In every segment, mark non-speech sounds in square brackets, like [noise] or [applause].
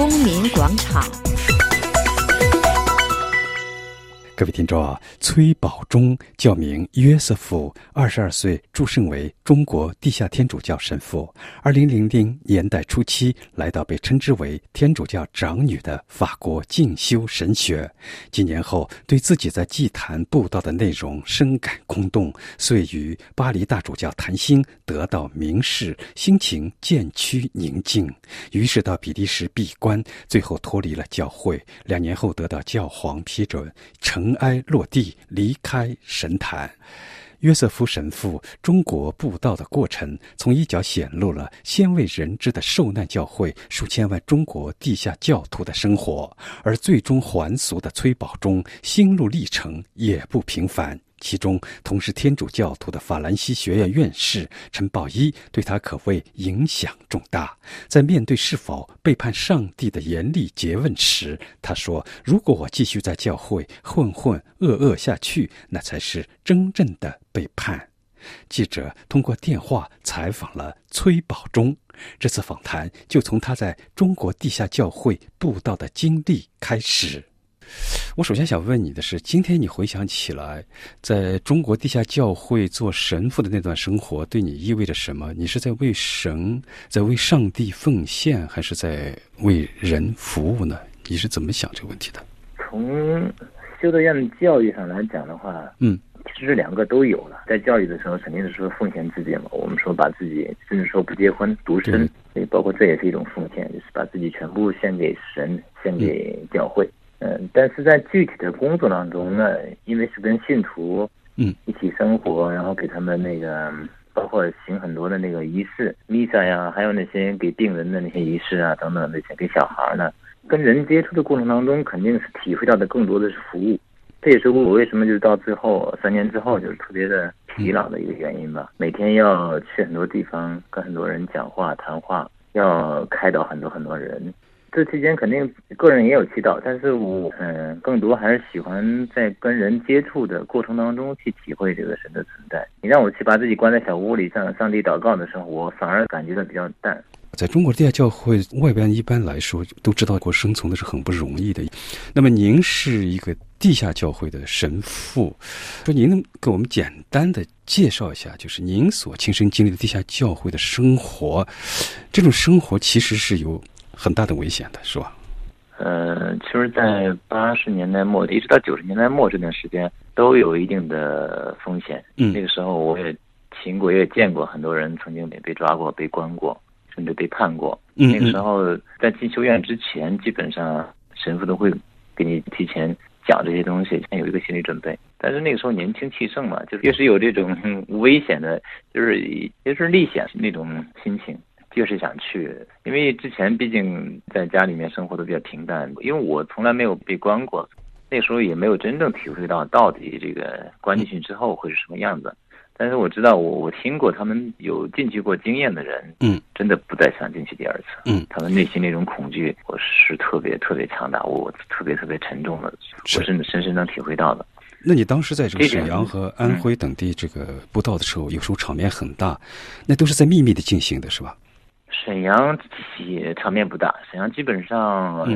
公民广场。各位听众啊，崔宝忠教名约瑟夫，二十二岁，祝圣为中国地下天主教神父。二零零零年代初期，来到被称之为天主教长女的法国进修神学。几年后，对自己在祭坛布道的内容深感空洞，遂与巴黎大主教谈心，得到明示，心情渐趋宁静。于是到比利时闭关，最后脱离了教会。两年后得到教皇批准，成。尘埃落地，离开神坛。约瑟夫神父中国布道的过程，从一角显露了鲜为人知的受难教会数千万中国地下教徒的生活，而最终还俗的崔宝忠心路历程也不平凡。其中，同是天主教徒的法兰西学院院士陈宝一对他可谓影响重大。在面对是否背叛上帝的严厉诘问时，他说：“如果我继续在教会混混噩噩下去，那才是真正的背叛。”记者通过电话采访了崔宝忠，这次访谈就从他在中国地下教会布道的经历开始。我首先想问你的是，今天你回想起来，在中国地下教会做神父的那段生活，对你意味着什么？你是在为神、在为上帝奉献，还是在为人服务呢？你是怎么想这个问题的？从修道院的教育上来讲的话，嗯，其实两个都有了。在教育的时候，肯定是说奉献自己嘛。我们说把自己，甚至说不结婚独身，所以包括这也是一种奉献，就是把自己全部献给神，献给教会。嗯，但是在具体的工作当中呢，因为是跟信徒嗯一起生活，然后给他们那个包括行很多的那个仪式，弥撒呀，还有那些给病人的那些仪式啊等等那些给小孩呢，跟人接触的过程当中，肯定是体会到的更多的是服务。这也是我为什么就是到最后三年之后就是特别的疲劳的一个原因吧。每天要去很多地方跟很多人讲话谈话，要开导很多很多人。这期间肯定个人也有祈祷，但是我嗯，更多还是喜欢在跟人接触的过程当中去体会这个神的存在。你让我去把自己关在小屋里向上帝祷告的时候，我反而感觉到比较淡。在中国地下教会外边，一般来说都知道过生存的是很不容易的。那么您是一个地下教会的神父，说您能给我们简单的介绍一下，就是您所亲身经历的地下教会的生活，这种生活其实是有。很大的危险的是吧？呃，其实，在八十年代末一直到九十年代末这段时间，都有一定的风险。嗯，那个时候我也听过，也见过很多人曾经也被抓过、被关过，甚至被判过。嗯，那个时候在进修院之前，基本上神父都会给你提前讲这些东西，先有一个心理准备。但是那个时候年轻气盛嘛，就是越是有这种危险的，就是也是历险那种心情。就是想去，因为之前毕竟在家里面生活的比较平淡，因为我从来没有被关过，那时候也没有真正体会到到底这个关进去之后会是什么样子。但是我知道，我我听过他们有进去过经验的人，嗯，真的不再想进去第二次，嗯，他们内心那种恐惧，我是特别特别强大，我特别特别沉重的，我是深深能体会到的。那你当时在这个沈阳和安徽等地这个布道的时候，有时候场面很大，那都是在秘密的进行的，是吧？沈阳也场面不大，沈阳基本上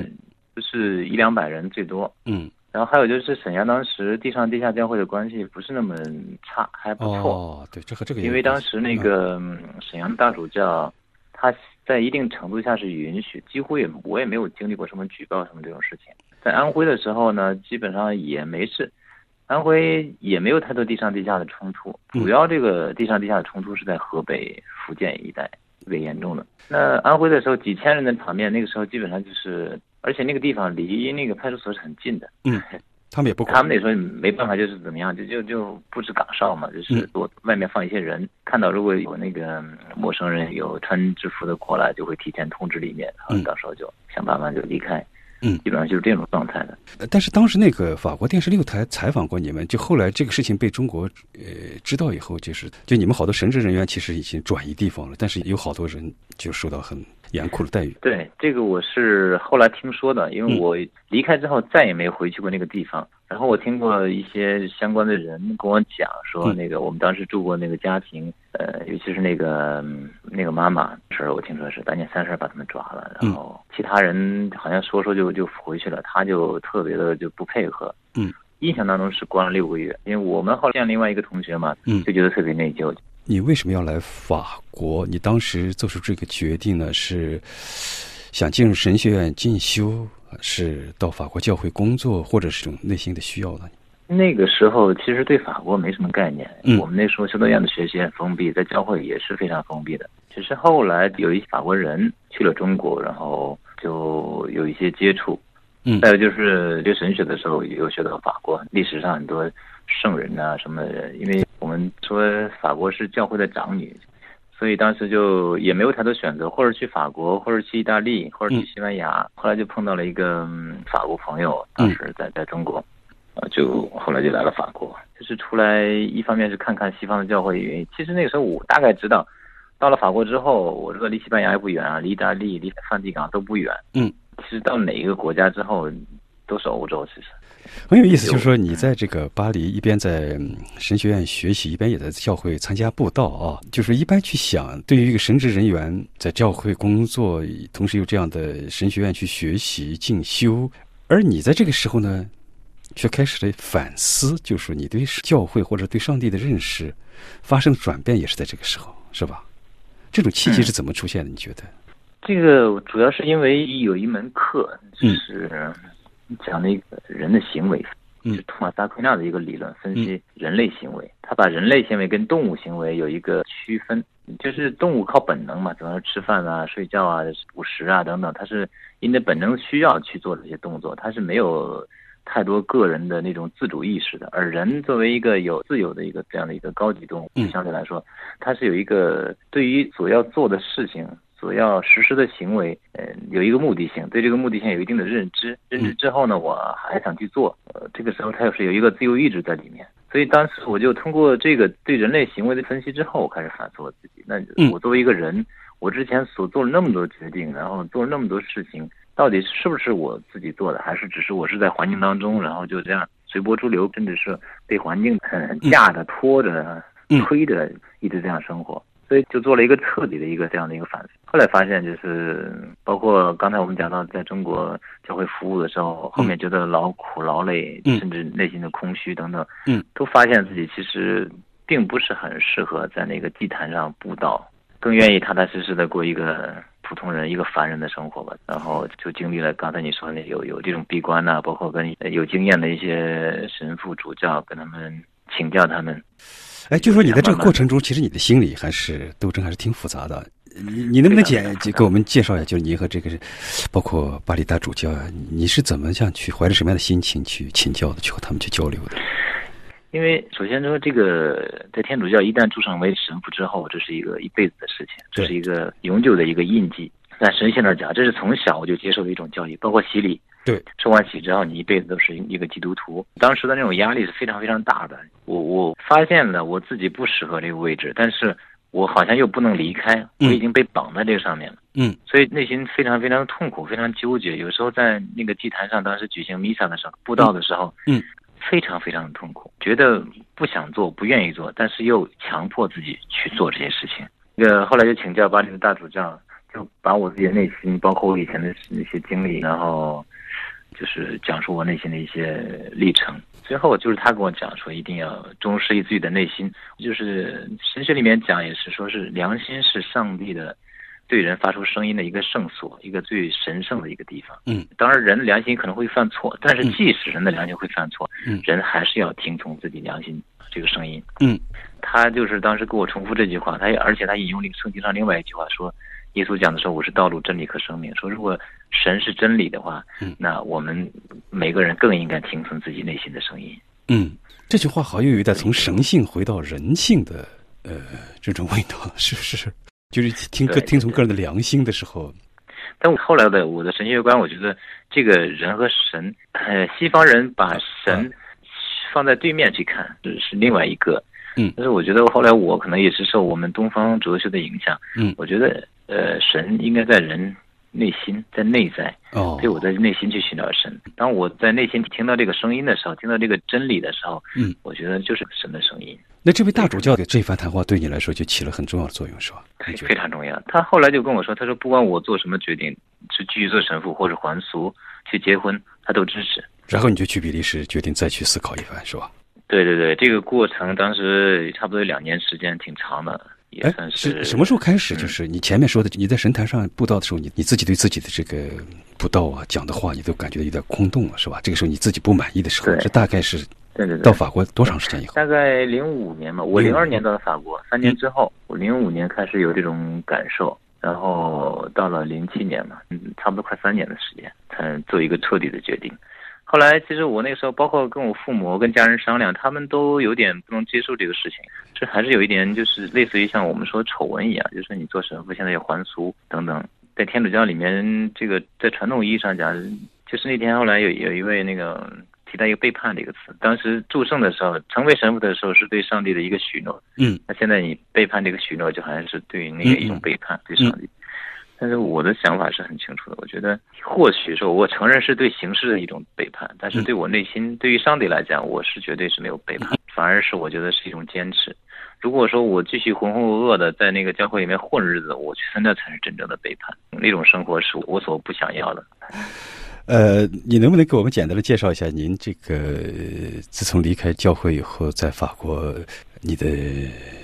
就是一两百人最多。嗯，然后还有就是沈阳当时地上地下教会的关系不是那么差，还不错。哦，对，这和这个因为当时那个沈阳大主教，他在一定程度下是允许，几乎也我也没有经历过什么举报什么这种事情。在安徽的时候呢，基本上也没事，安徽也没有太多地上地下的冲突，主要这个地上地下的冲突是在河北、福建一带。特别严重的。那安徽的时候，几千人的场面，那个时候基本上就是，而且那个地方离那个派出所是很近的。嗯，他们也不，他们那时候没办法，就是怎么样，就就就布置岗哨嘛，就是多外面放一些人，看到如果有那个陌生人有穿制服的过来，就会提前通知里面，然后到时候就想办法就离开。嗯，基本上就是这种状态的。但是当时那个法国电视六台采访过你们，就后来这个事情被中国呃知道以后，就是就你们好多神职人员其实已经转移地方了，但是有好多人就受到很严酷的待遇。对，这个我是后来听说的，因为我离开之后再也没回去过那个地方。然后我听过一些相关的人跟我讲说，那个我们当时住过那个家庭，呃，尤其是那个那个妈妈事儿，我听说是大年三十把他们抓了，然后其他人好像说说就就回去了，他就特别的就不配合。嗯，印象当中是关了六个月，因为我们后来见另外一个同学嘛，嗯，就觉得特别内疚。你为什么要来法国？你当时做出这个决定呢？是 [sighs] 想进入神学院进修？是到法国教会工作，或者是种内心的需要呢？那个时候其实对法国没什么概念。嗯，我们那时候修道院的学习很封闭，在教会也是非常封闭的。只是后来有一些法国人去了中国，然后就有一些接触。嗯，再有就是学神学的时候，也有学到法国历史上很多圣人啊什么的。因为我们说法国是教会的长女。所以当时就也没有太多选择，或者去法国，或者去意大利，或者去西班牙。后来就碰到了一个法国朋友，当时在在中国，呃，就后来就来了法国。就是出来一方面是看看西方的教会原因。其实那个时候我大概知道，到了法国之后，我知道离西班牙也不远啊，离意大利、离梵蒂冈都不远。嗯，其实到哪一个国家之后，都是欧洲，其实。很有意思，就是说你在这个巴黎一边在神学院学习，一边也在教会参加布道啊。就是一般去想，对于一个神职人员在教会工作，同时又这样的神学院去学习进修，而你在这个时候呢，却开始了反思，就是你对教会或者对上帝的认识发生转变，也是在这个时候，是吧？这种契机是怎么出现的？你觉得？这个主要是因为有一门课，就是讲那个人的行为，是托马斯阿奎那的一个理论，分析人类行为。他把人类行为跟动物行为有一个区分，就是动物靠本能嘛，比方说吃饭啊、睡觉啊、捕食啊等等，它是因为本能需要去做这些动作，它是没有太多个人的那种自主意识的。而人作为一个有自由的一个这样的一个高级动物，相对来说，它是有一个对于所要做的事情。所要实施的行为，呃，有一个目的性，对这个目的性有一定的认知。认知之后呢，我还想去做。呃，这个时候他又是有一个自由意志在里面。所以当时我就通过这个对人类行为的分析之后，我开始反思我自己。那我作为一个人，我之前所做了那么多决定，然后做了那么多事情，到底是不是我自己做的，还是只是我是在环境当中，然后就这样随波逐流，甚至是被环境很架着、拖着、推着，一直这样生活。所以就做了一个彻底的一个这样的一个反思。后来发现，就是包括刚才我们讲到在中国教会服务的时候，后面觉得劳苦劳累，甚至内心的空虚等等，嗯，都发现自己其实并不是很适合在那个祭坛上布道，更愿意踏踏实实的过一个普通人、一个凡人的生活吧。然后就经历了刚才你说的有有这种闭关呐，包括跟有经验的一些神父主教跟他们请教他们。哎，就说你在这个过程中，其实你的心理还是斗争，还是挺复杂的。你你能不能简给我们介绍一下，就是你和这个，包括巴黎大主教，你是怎么样去怀着什么样的心情去请教的，去和他们去交流的？因为首先说，这个在天主教一旦祝圣为神父之后，这是一个一辈子的事情，这是一个永久的一个印记。在神仙那讲，这是从小我就接受的一种教育，包括洗礼。对，受完洗之后，你一辈子都是一个基督徒。当时的那种压力是非常非常大的。我我发现了我自己不适合这个位置，但是我好像又不能离开，我已经被绑在这个上面了。嗯，所以内心非常非常痛苦，非常纠结。有时候在那个祭坛上，当时举行弥撒的时候，布道的时候，嗯，非常非常的痛苦，觉得不想做，不愿意做，但是又强迫自己去做这些事情。那个后来就请教巴黎的大主教，就把我自己的内心，包括我以前的那些经历，然后。就是讲述我内心的一些历程，最后就是他跟我讲说，一定要忠实于自己的内心。就是神学里面讲也是说，是良心是上帝的对人发出声音的一个圣所，一个最神圣的一个地方。嗯，当然人的良心可能会犯错，但是即使人的良心会犯错，嗯，人还是要听从自己良心这个声音。嗯，他就是当时给我重复这句话，他而且他引用了圣经上另外一句话说。耶稣讲的时候，我是道路、真理和生命。说如果神是真理的话，嗯，那我们每个人更应该听从自己内心的声音。嗯，这句话好像有一点从神性回到人性的呃这种味道，[laughs] 是不是？就是听个听从个人的良心的时候。但我后来的我的神学观，我觉得这个人和神，呃，西方人把神放在对面去看，这是另外一个。嗯，但是我觉得后来我可能也是受我们东方哲学的影响，嗯，我觉得呃，神应该在人内心，在内在，哦所以我在内心去寻找神。当我在内心听到这个声音的时候，听到这个真理的时候，嗯，我觉得就是神的声音。那这位大主教的这番谈话对你来说就起了很重要的作用，是吧？你觉非？常重要。他后来就跟我说，他说不管我做什么决定，是继续做神父或者还俗去结婚，他都支持。然后你就去比利时，决定再去思考一番，是吧？对对对，这个过程当时差不多有两年时间，挺长的，也哎，算是什么时候开始？就是你前面说的，你在神坛上布道的时候，你你自己对自己的这个布道啊、讲的话，你都感觉有点空洞了，是吧？这个时候你自己不满意的时候，这大概是对对对到法国多长时间以后？大概零五年吧，我05零二年到了法国，三年之后，我零五年开始有这种感受，然后到了零七年嘛，嗯，差不多快三年的时间才做一个彻底的决定。后来其实我那个时候，包括跟我父母、跟家人商量，他们都有点不能接受这个事情，这还是有一点就是类似于像我们说丑闻一样，就是你做神父现在要还俗等等，在天主教里面，这个在传统意义上讲，就是那天后来有有一位那个提到一个背叛这个词，当时祝圣的时候，成为神父的时候是对上帝的一个许诺，嗯，那现在你背叛这个许诺，就好像是对那个一种背叛，对上帝。但是我的想法是很清楚的，我觉得或许说，我承认是对形式的一种背叛，但是对我内心，对于上帝来讲，我是绝对是没有背叛，反而是我觉得是一种坚持。如果说我继续浑浑噩噩的在那个教会里面混日子，我觉得那才是真正的背叛，那种生活是我所不想要的。[laughs] 呃，你能不能给我们简单的介绍一下您这个自从离开教会以后，在法国你的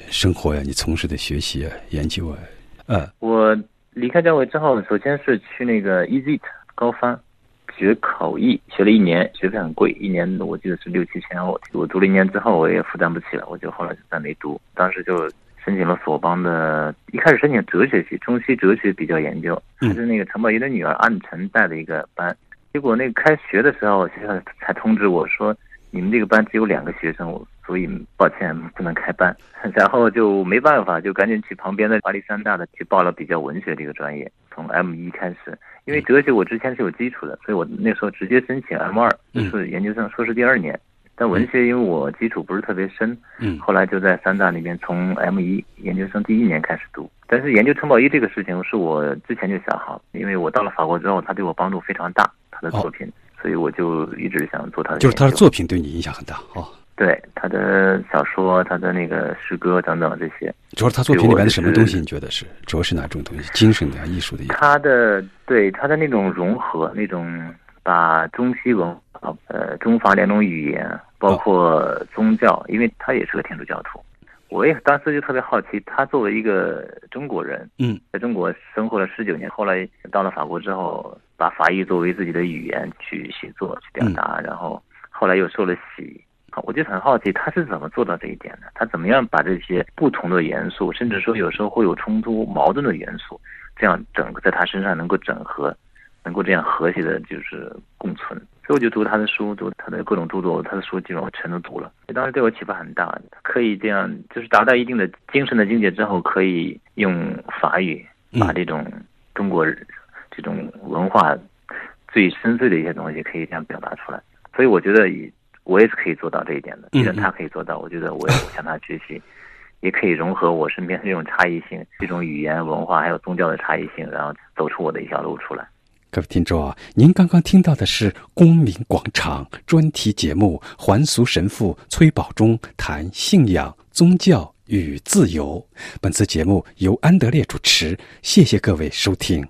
生活呀，你从事的学习啊、研究啊？呃，我离开教会之后，首先是去那个 EZIT 高翻学口译，学了一年，学费很贵，一年我记得是六七千欧。我读了一年之后，我也负担不起了，我就后来就再没读。当时就申请了索邦的，一开始申请哲学系，中西哲学比较研究，是那个陈宝仪的女儿安晨带的一个班。结果那个开学的时候，学校才通知我说，你们这个班只有两个学生，所以抱歉不能开班。[laughs] 然后就没办法，就赶紧去旁边的巴黎三大的去报了比较文学这个专业，从 M 一开始。因为哲学我之前是有基础的，所以我那时候直接申请 M 二，就是研究生硕士第二年。但文学因为我基础不是特别深，嗯后来就在三大里面从 M 一研究生第一年开始读。但是研究陈宝一这个事情是我之前就想好，因为我到了法国之后，他对我帮助非常大，他的作品，所以我就一直想做他的。就是他的作品对你影响很大哦。对他的小说、他的那个诗歌等等这些，主要是他作品里面的什么东西？你觉得是主要是哪种东西？精神的、艺术的？他的对他的那种融合，那种把中西文化、呃中法两种语言，包括宗教，因为他也是个天主教徒。我也当时就特别好奇，他作为一个中国人，嗯，在中国生活了十九年，后来到了法国之后，把法语作为自己的语言去写作、去表达，然后后来又受了洗。我就很好奇他是怎么做到这一点的？他怎么样把这些不同的元素，甚至说有时候会有冲突、矛盾的元素，这样整个在他身上能够整合，能够这样和谐的，就是共存。所以我就读他的书，读他的各种著作，他的书基本上我全都读了。当时对我启发很大，可以这样，就是达到一定的精神的境界之后，可以用法语把这种中国这种文化最深邃的一些东西，可以这样表达出来。所以我觉得以。我也是可以做到这一点的，既然他可以做到，我觉得我也向他学习，也可以融合我身边的这种差异性，这种语言文化还有宗教的差异性，然后走出我的一条路出来。各位听众啊，您刚刚听到的是公民广场专题节目《还俗神父崔宝忠谈信仰、宗教与自由》。本次节目由安德烈主持，谢谢各位收听。